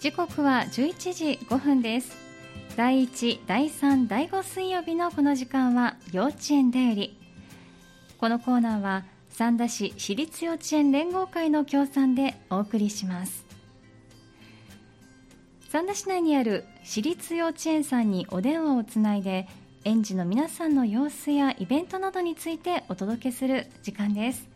時刻は11時5分です。第1第3第5水曜日のこの時間は幼稚園でより。このコーナーは三田市私立幼稚園連合会の協賛でお送りします。三田市内にある私立幼稚園さんにお電話をつないで園児の皆さんの様子やイベントなどについてお届けする時間です。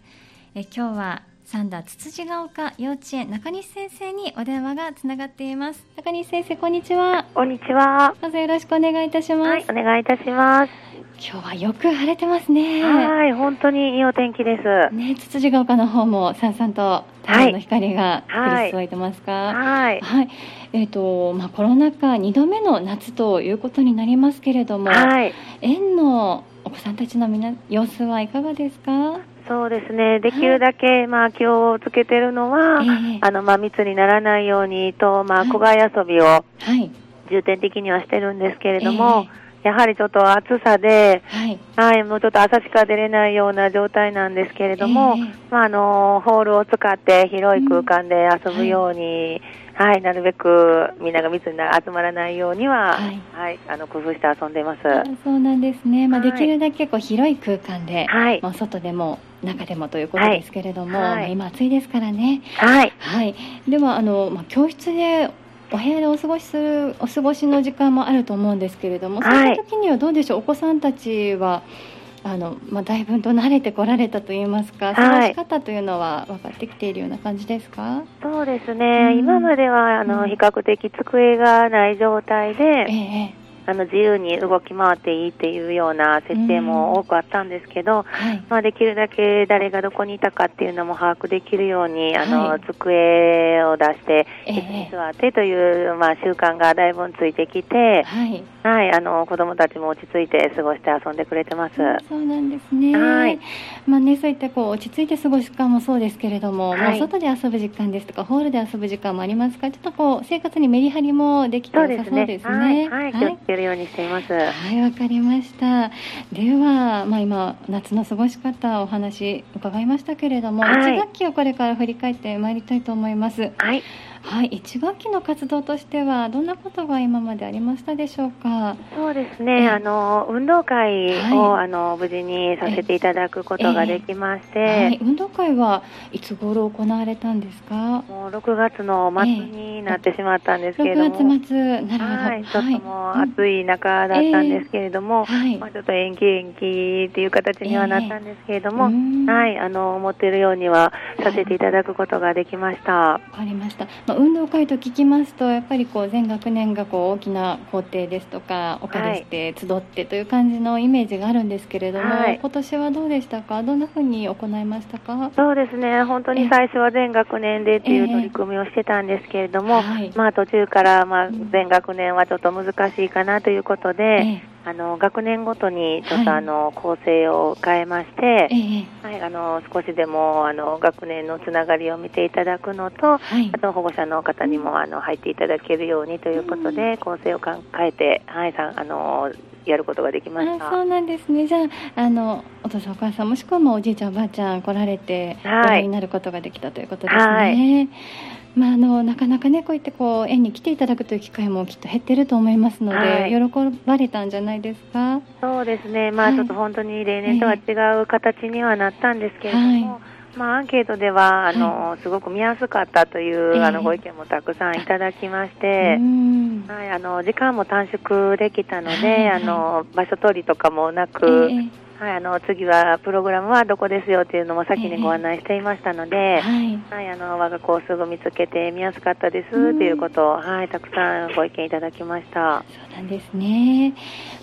え今日は三田つつじが丘幼稚園中西先生にお電話がつながっています中西先生こんにちはこんにちは。どうぞよろしくお願いいたします、はい、お願いいたします。今日はよく晴れてますねはい、本当にいいお天気です。ねつつじが丘の方もさんさんと太陽の光が降り注いでますか？はい。はい、えっ、とまあコロナ禍2度目の夏ということになりますけれども、はい。園のお子さんたちのみな様子はいかがですか？そうですね。できるだけ、まあ、気をつけてるのは、ええあの、まあ、密にならないようにと、まあ、はい小外遊びをはい。重点的にはしてるんですけれども、やはりちょっと暑さで、はい。はい、もうちょっと朝しか出れないような状態なんですけれども、ええまあ、あの、ホールを使って広い空間で遊ぶように、はい、なるべくみんなが密にな集まらないようには、ははいい、あの、工夫して遊んでいます。あそうなんですね。まあ、はいできるだけこう広い空間で、はいまあ、外でも中でもということですけれども、はい今暑いですからね。はい。はい。ではあのまあ教室でお部屋でお過ごしするお過ごしの時間もあると思うんですけれども、はいそういった時にはどうでしょう？お子さんたちはあのまあだいぶと慣れてこられたと言いますか、過ごし方というのは分かってきているような感じですか？そうですね。うん今までは、あの、うん比較的机がない状態えで、えあの、自由に動き回っていいっていうような設定も多くあったんですけど、はい。まあ、できるだけ誰がどこにいたかっていうのも把握できるように、あの、はい机を出して、ええ椅子に座ってという、まあ、習慣がだいぶついてきて、はい。はい、あの、子供たちも落ち着いて過ごして遊んでくれてます。そうなんですね。はいまあね、そういったこう落ち着いて過ごす時間もそうですけれども、はいもう外で遊ぶ時間ですとか、ホールで遊ぶ時間もありますか？ら、ちょっとこう生活にメリハリもできてそ良さそううですね。ですね。はい、けるようにしています。はい、わかりました。では、まあ、今夏の過ごし方お話伺いましたけれども、はい一学期をこれから振り返ってまいりたいと思います。はい。はい、一学期の活動としてはどんなことが今までありましたでしょうか？そうですええ。ね、あの運動会を、はい。あの無事にさせていただくことができまして、はい、運動会はいつ頃行われたんですか？もう6月の末になってしまったんですけれども、6月末、なるほど。はい、ちょっともうい。暑い中だったんですけれども、はい。まあ、ちょっと延期延期っていう形にはなったんですけれども、うん。はい、あの思っているようにはさせていただくことができました。わかりました、まあ、運動会と聞きますとやっぱりこう全学年がこう大きな校庭ですとかお借りして集ってという感じのイメージがあるんですけれども、はい。今年はどうでしたか？どんなふうに行いましたか？そうですね、本当に最初は全学年でっていうええ取り組みをしてたんですけれども、はい。まあ途中からまあうん全学年はちょっと難しいかなということで、えあの学年ごとにちょっとはい。あの構成を変えまして、ええ。えはい、あの少しでもあの学年のつながりを見ていただくのと、はい。あと保護者の方にもあの入っていただけるようにということで、構成を変えて、はい、さあのやることができました。あそうなんですね。じゃああのお父さんお母さんもしくはまあおじいちゃんおばあちゃん来られてごはい。覧になることができたということですね、はいまあ、あのなかなかねこういってこう園に来ていただくという機会もきっと減ってると思いますので、はい。喜ばれたんじゃないですか？そうですね、まはい。あちょっと本当に例年とは違う形にはなったんですけれども、はい。まあアンケートではあの、すごく見やすかったという、ええあのご意見もたくさんいただきましうて。ん。はい、あの時間も短縮できたので、はいはいあの場所取りとかもなえく、えはい、あの次はプログラムはどこですよっていうのも先にご案内していましたので、はいはい、あの我が子をすぐ見つけて見やすかったですうんっていうことを、はい、たくさんご意見いただきました。そうなんですね、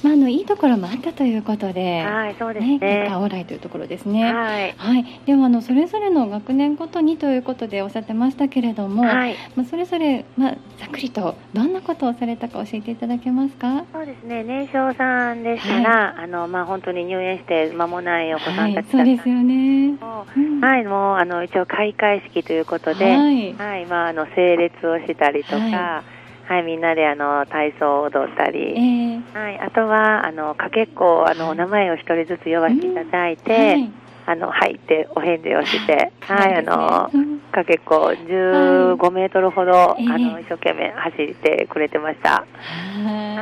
まあ、あのいいところもあったということで、はい、そうですね、結ね。果オーライというところですね。はい、はい、ではあのそれぞれの学年ごとにということでおっしゃってましたけれども、はい、まあ、それぞれ、まあ、ざっくりとどんなことをされたか教えていただけますか？そうですね。年少さんでしたら、あのまあ本当に入園して間もないお子さんたちだった。はい、んですそうですよね。もうん。はい、もうあの一応開会式ということで、はい。はい、まああの整列をしたりとか、ははい、みんなであの体操を踊ったえり、ーはい、あとはあのかけっこお名前を一人ずつ呼ばせていただいて、はいああの、はいってお返事をして、はい、あのかけっこ15メートルほど、ええ。あの、一生懸命走ってくれてました。は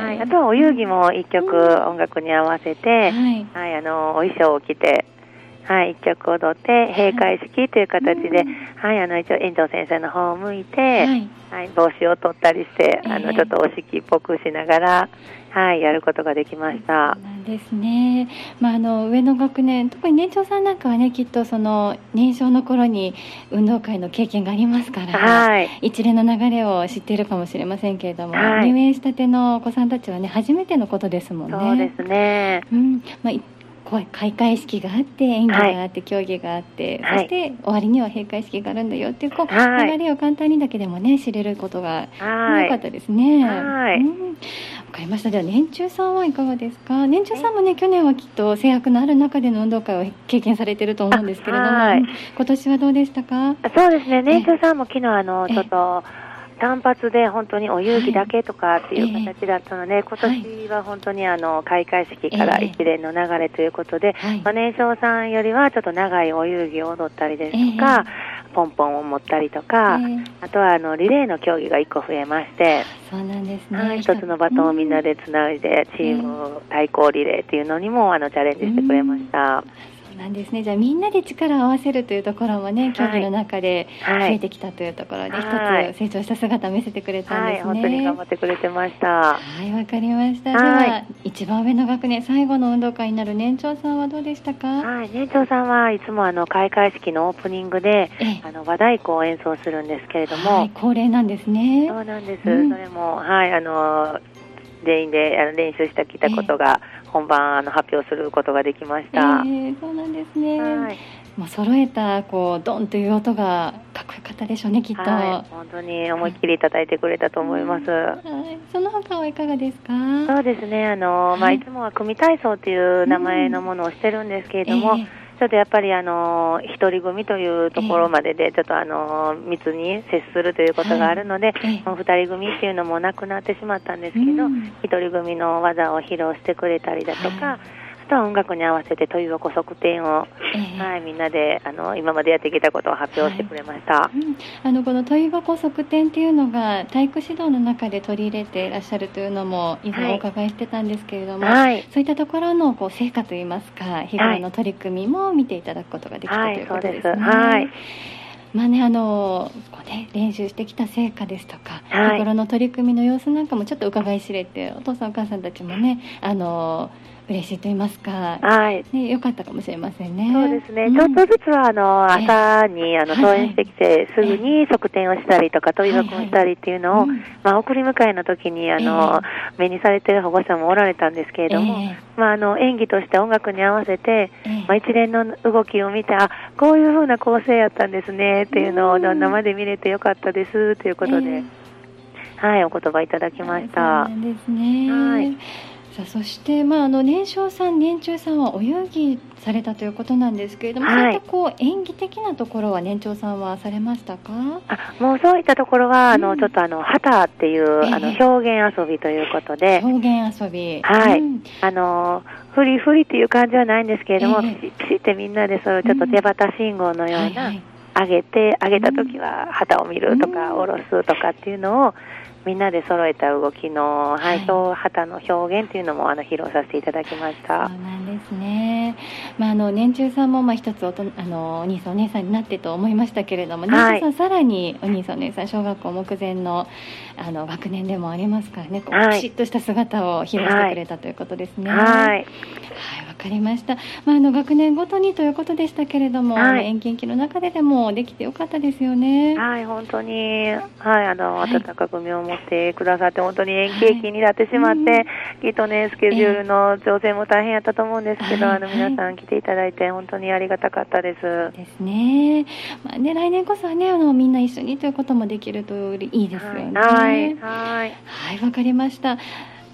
はい、あとはお遊戯も一曲音楽に合わせて、はい。はい、あの、お衣装を着て、はい、一曲踊って、閉会式という形で、うん。はい、あの、一応園長先生の方を向いて、はい。はい、帽子を取ったりして、あの、ええ。ちょっとお式っぽくしながら、はい、やることができました。なんですね、まあ、あの上の学年特に年長さんなんかはねきっとその年少の頃に運動会の経験がありますから、はい。一連の流れを知っているかもしれませんけれども、はい入園したてのお子さんたちはね初めてのことですもんね。そうですね。うんまあ、いこう開会式があって演技があって、競技があって、はいそして終わりには閉会式があるんだよっていうこう、はい流れを簡単にだけでもね知れることがはい。多かったですね。はいうんわかりました。では年中さんはいかがですか？年中さんもね去年はきっと制約のある中での運動会を経験されてると思うんですけれども、今年はどうでしたか？そうですね、年長さんも昨日あの、ええちょっと、単発で本当にお遊戯だけとかっていうはい形だったので、今年は本当にあの開会式からええ。一連の流れということで、はい。まあ、年少さんよりはちょっと長いお遊戯を踊ったりですとか、ポンポンを持ったりとか、ええ。あとはあのリレーの競技が1個増えまして、そうなんですね。はい、一つのバトンをみんなでつないで、チーム対抗リレーっていうのにもあのチャレンジしてくれました。なんですね。じゃあみんなで力を合わせるというところもね、競技の中で増はいえてきたというところで、はい一つ成長した姿を見せてくれたんはい、ですね。本当に頑張ってくれてました。はい、わかりました。はいでは、一番上の学年、最後の運動会になる年長さんはどうでしたか？はい、年長さんはいつもあの開会式のオープニングでええあの和太鼓を演奏するんですけれども、はい、恒例なんですね。そうなんです、うんそれも、はい、あの全員であの練習してきたことが、本番あの発表することができましえた。ーそうなんですね。はいもう揃えたこうドンという音がかっこよかったでしょうね、きっと。はい、本当に思いっきり叩いてくれたと思います。はい、その他はいかがですか？そうですね、あのまあ、はいいつもは組体操という名前のものをしてるんですけれども、ええちょっとやっぱりあの一人組というところまでで、ちょっとあの密に接するということがあるので、ええ。もう二人組っていうのもなくなってしまったんですけど、うん。一人組の技を披露してくれたりだとか、とは音楽に合わせてというこ側転を、ええ。はい、みんなであの今までやってきたことを発表してくれました。うん。あのこの問い箱側転っていうのが体育指導の中で取り入れていらっしゃるというのも以前はい。お伺いしてたんですけれども、はい。そういったところのこう成果といいますか日頃の取り組みも見ていただくことができたとはいいうことですね。はい。まあね、あのこうね、練習してきた成果ですとか、はい。日頃の取り組みの様子なんかもちょっと伺い知れてお父さんお母さんたちもねあの嬉しいと言いますか、はい。ね、よかったかもしれませんね。そうですね、ん。ちょっとずつはあのええ。朝にあのはい登園してきて、すぐに側転をしたりとか、問い箱をしたりっていうのを、うん。まあ、送り迎えの時にあの、目にされてる保護者もおられたんですけれども、えまあ、あの演技として音楽に合わせて、ええ。まあ、一連の動きを見て、あこういう風な構成やったんですねっていうのを、うん生で見れてよかったですということで、ええはい、お言葉いただきましそうたな。んですね。はいさあそして、まあ、あの年少さん、年中さんはお遊戯されたということなんですけれども、はい。そういったこう演技的なところは年長さんはされましたか？あもうそういったところは、あのうんちょっとあの旗っていう、ええ。あの表現遊びということで、表現遊び。はい。うん。あのフリフリっていう感じはないんですけれども、ええ。ピシッピシッってみんなでそういうちょっと手旗信号のような、はいはい。上げて、上げた時は旗を見るとか、うん。下ろすとかっていうのを、みんなで揃えた動きの、はいはい表旗の表現っていうのもあの披露させていただきましそうた。なんですね。まああの年中さんもまあ一つおとあのお兄さんお姉さんになってと思いましたけれども、はい年中さんさらにお兄さんお姉さん小学校目前のあの学年でもありますからね、こうはいピシッとした姿を披露してくれたということですね。はい。はい、わかりました。まあ、あの学年ごとにということでしたけれども、はいあの遠近期の中ででもできてよかったですよね。はい、本当に、はい、あの、はい温かく見守ってくださって、本当に延期期になってしまって、はいきっとね、スケジュールの調整も大変やったと思うんですけど、はいあの、皆さん来ていただいて、本当にありがたかったです。ですね。まあね、来年こそはね、あのみんな一緒にということもできるといいですよね。はい、はい。はい、わかりました。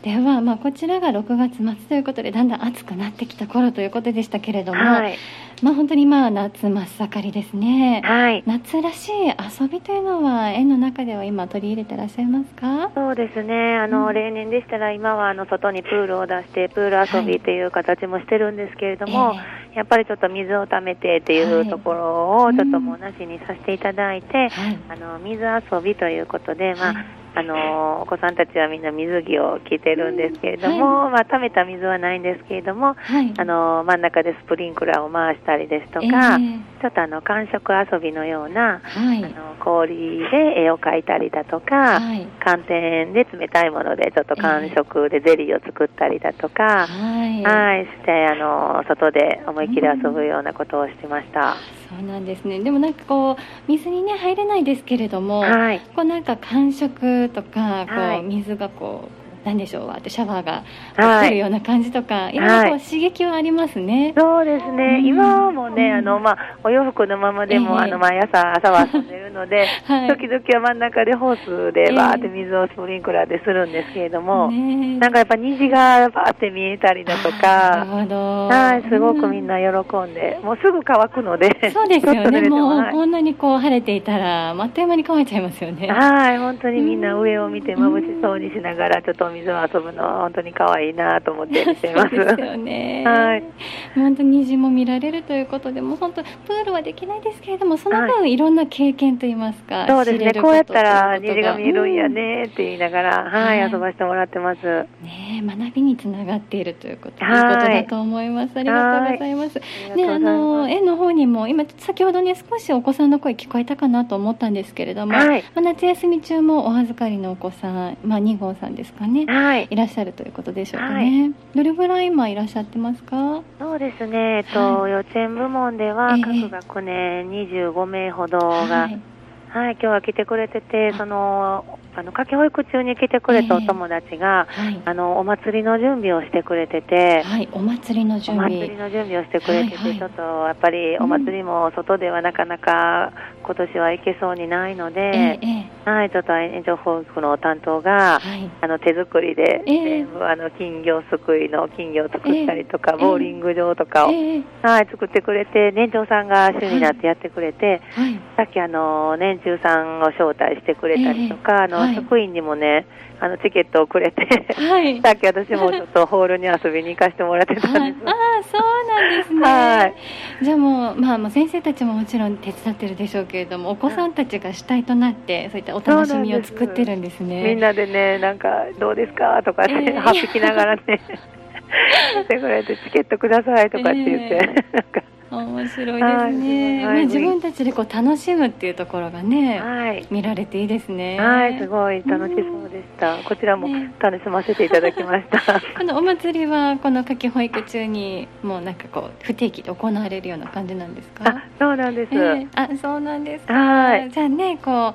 では、まあ、こちらが6月末ということで、だんだん暑くなってきた頃ということでしたけれども、はい。まあ本当にまあ夏真っ盛りですね。はい。夏らしい遊びというのは園の中では今取り入れてらっしゃいますか？そうですね。あの、うん例年でしたら今はあの外にプールを出してプール遊びっていう形もしてるんですけれども、やっぱりちょっと水を溜めてっていはいうところをちょっともうなしにさせていただいて、はい。あの水遊びということで、まあ、はいあのお子さんたちはみんな水着を着てるんですけれども、まあ溜めた水はないんですけれども、はい。あの真ん中でスプリンクラーを回したりですとか、えーちょっとあの感触遊びのような、はい。あの氷で絵を描いたりだとか、はい。寒天で冷たいものでちょっと感触でゼリーを作ったりだとか、はい。はい、してあの外で思いっきり遊ぶようなことをしてました。そうなんですね。でもなんかこう水にね入れないですけれども、はい、こうなんか感触とかこう、はい水がこうなんでしょうわってシャワーがはい。来るような感じとか、い。ろいろこう刺激はありますね。そうですね、うん。今もね、うん。あのまあ、お洋服のままでも、ええ。あの毎朝、朝は遊んでるので、はい。時々は真ん中でホースでええバーって水をスプリンクラーでするんですけれども、ねなんかやっぱ虹がバーって見えたりだとか。はい、すごくみんな。な喜んで、もうすぐ乾くので、そうですよね。ももうはい。こんなにこう晴れていたら、あっという間に乾いちゃいますよね。はい、本当にみんな上を見て眩しそうにしながら、ちょっとお水を遊ぶのは本当に可愛いなと思って見ています。そうですよね。はい。本当に虹も見られるということで、もう本当プールはできないですけれども、その分、、はいろんな経験といいますか、そうですね、こうやったら虹が見えるんやねって言いながら、はい、はい遊ばせてもらってます。うん。ねえ学びにつながっているということ、いいはいことだと思います。ありがとうございます。ね、あ。の園の方にも今先ほどね少しお子さんの声聞こえたかなと思ったんですけれども、はいまあ夏休み中もお預かりのお子さん、まあ2号さんですかね、はい、いらっしゃるということでしょうかね。どれぐらい今いらっしゃってますか？そうですね、えっと、はい。幼稚園部門ではええ。各学年25名ほどが、ははいい、今日は来てくれてて、その、あの、夏季保育中に来てくれたお友達が、はい。あの、お祭りの準備をしてくれてて、はい、お祭りのお準備。祭りの準備をしてくれてて、はいはい。ちょっとやっぱりお祭りも外ではなかなか今年は行けそうにないのえで、ええ。はい、ちょっと園長保育の担当が、えはい。あの手作りで、ええ。全部あの金魚すくいの金魚を作ったりとか、ええ。ボーリング場とかを、ええ。はい、作ってくれて、年長さんが主になってやってくれて、はい。さっきあの年中さんを招待してくれたりとか、あの、はい。職員にもね、あのチケットをくれて、はい。さっき私もちょっとホールに遊びに行かせてもらってたんはい。です。ああそうなんですね、はい。じゃあもう,、まあ、もう先生たちももちろん手伝ってるでしょうけれどもお子さんたちが主体となってそういったお楽しみを作ってるんですね。みんなでね、なんか、どうですか？とかって、ええはっぴきながらね、してくれて、チケットくださいとかって言って、え。なんか、面白いですね、はい自分たちでこう楽しむっていうところがね、はい。見られていいですね。はい、すごい楽しそうでした。こちらもね。楽しませていただきました。このお祭りはこの夏季保育中にもうなんかこう不定期で行われるような感じなんですか？あ、そうなんです。ええ。あそうなんですか、はい。じゃあねこう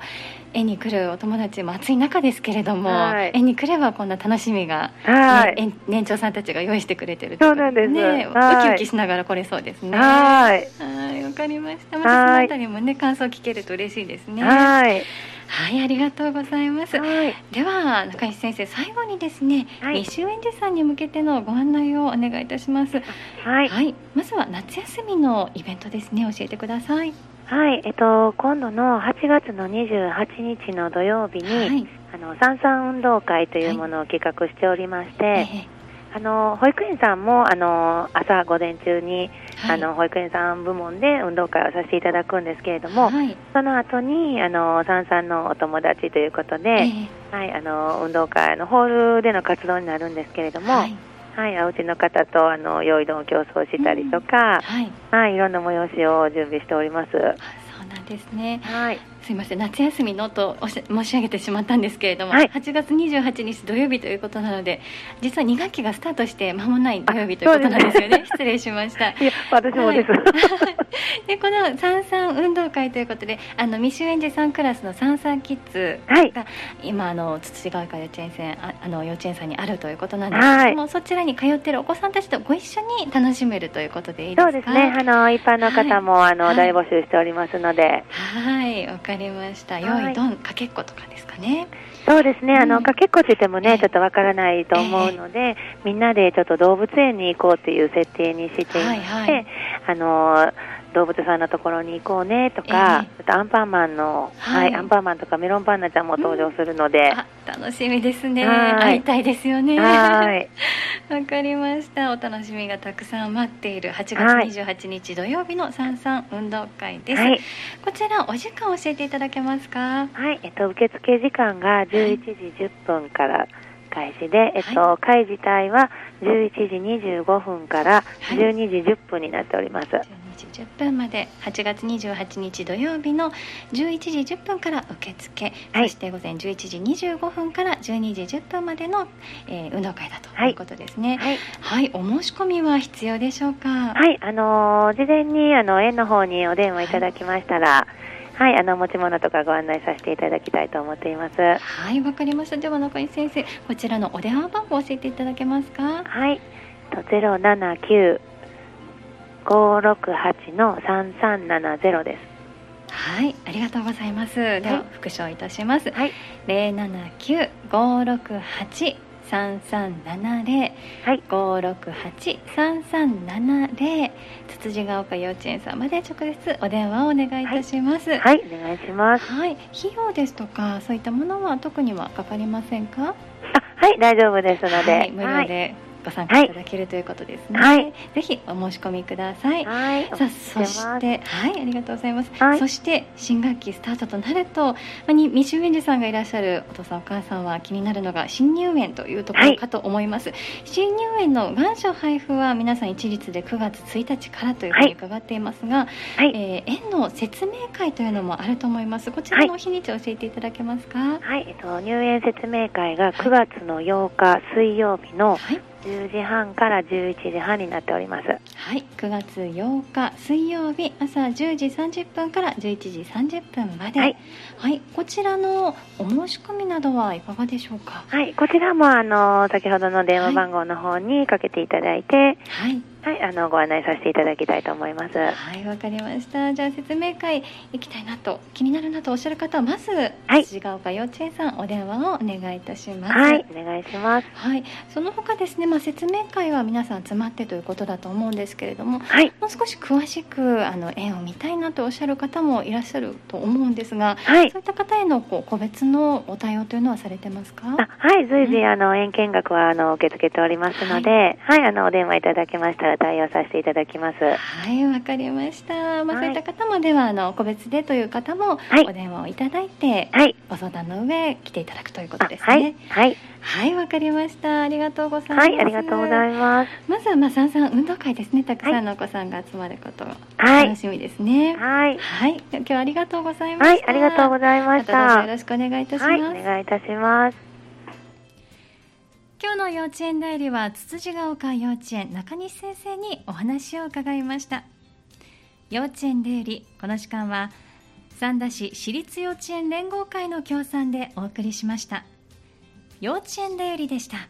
絵に来るお友達も暑い中ですけれども、はい。絵に来ればこんな楽しみが、はい。ねえ年長さんたちが用意してくれてるそうなんです。ね、はい。ウキウキしながら来れそうですね。はい。はいわかりました。またそのあたりもね感想聞けると嬉しいですね。はい。はいありがとうございます。はい。では中西先生最後にですね、はい。未就園児さんに向けてのご案内をお願いいたします。はい。はい、まずは夏休みのイベントですね。教えてくださいはい。えっと、今度の8月の28日の土曜日に、はい。あの、三々運動会というものを企画しておりまして、えあの、保育園さんも、あの、朝午前中に、えはい。あの、保育園さん部門で運動会をさせていただくんですけれども、はい。その後に、あの、三々のお友達ということで、ええ。はい、あの、運動会のホールでの活動になるんですけれども、はいはい、お家の方と、あの、用意どん競争したりとか、はい。はい、いろんな催しを準備しております。あそうなんですね。はい。すいません夏休みのとおっしゃ申し上げてしまったんですけれども、はい。8月28日土曜日ということなので実は2学期がスタートして間もない土曜日ということなんですよね。失礼しました。いや、私もです。はい でこの三々運動会ということであの未就園児さんクラスの三々キッズはい。が今あの土川幼稚園線ああの幼稚園さんにあるということなんですけども、そちらに通っているお子さんたちとご一緒に楽しめるということでいいですか？そうですね。あの、一般の方も、あの、はい。大募集しておりますので、はい。わかりました。はい。用意どんかけっことかですかね。そうですね。あの、うん。かけっこって言ってもええ。ね、ちょっとわからないと思うので、みんなでちょっと動物園に行こうっていう設定にしていまして、はいはい。あの動物さんのところに行こうねとか、えー、アンパンマンの、はい、はい、アンパンマンとかメロンパンナちゃんも登場するので、うん、楽しみですね。会いたいですよね。はい。わかりました。お楽しみがたくさん待っている。8月28日土曜日の三三運動会です、はい、こちらお時間教えていただけますか？はい。えっと受付時間が11時10分から、開始で、えっと、はい、会自体は11時25分から12時10分になっております。はい時10分まで8月28日土曜日の11時10分から受付、はい、そして午前11時25分から12時10分までの、えー、運動会だとい。うことですね、はい、はい、お申し込みは必要でしょうか？はい。あのー、事前にあの園の方にお電話いただきましたら、はい、あの持ち物とかご案内させていただきたいと思っています。はい、わかりました。では中井先生、こちらのお電話番号を教えていただけますか？はい、とゼロ七九五六八の三三七ゼロです。はい、ありがとうございます。では、復唱いたします。はい、零七九五六八三三七零五六八三三七零つつじが丘幼稚園さんまで直接お電話をお願いいたします。はい、はい、お願いします。はい、費用ですとかそういったものは特にはかかりませんか？あ、はい、大丈夫ですので、はい、無料でご参加いただけるということですね。はい、ぜひお申し込みください。はい、さあそしてはいありがとうございます。はい、そして新学期スタートとなると、まあ、に未就園児さんがいらっしゃるお父さんお母さんは気になるのが新入園というところかと思います。はい、新入園の願書配布は皆さん一律で9月1日からというふうに伺っていますが、はい、えー、園の説明会というのもあると思います。こちらの日にちを教えていただけますか？はい、えっと入園説明会が9月の8日水曜日の、はい10時半から11時半になっております。はい9月8日水曜日朝10時30分から11時30分まで。はい、はい、こちらのお申し込みなどはいかがでしょうか？はいこちらもあの先ほどの電話番号の方にかけていただいて。はいはい、あのご案内させていただきたいと思います。はい、わかりました。じゃあ説明会行きたいなと気になるなとおっしゃる方はまず、はい、辻ヶ丘幼稚園さんお電話をお願いいたします。はい、お願いします。はい、その他ですね、まあ説明会は皆さん集まってということだと思うんですけれども、はい、もう少し詳しくあの園を見たいなとおっしゃる方もいらっしゃると思うんですが、はい、そういった方へのこう個別のお対応というのはされてますか？はい、随時、うん、あの園見学はあの受け付けておりますので、はい、はい、あのお電話いただけましたら対応させていただきます。はい、わかりました。まあ、そういった方もではあの個別でという方もお電話をいただいて、はい、ご相談の上来ていただくということですね。はい。はい、わ、かりました。ありがとうございます。はい、ありがとうございます。まずはまあ三三運動会ですね。たくさんのお子さんが集まること、はい、楽しみですね。はい。はい、今日はありがとうございました。はい、ありがとうございました。よろしくお願いいたします。はい、お願いいたします。今日の幼稚園代理はつつじが丘幼稚園中西先生にお話を伺いました。幼稚園代理この時間は三田市私立幼稚園連合会の協賛でお送りしました。幼稚園代理でした。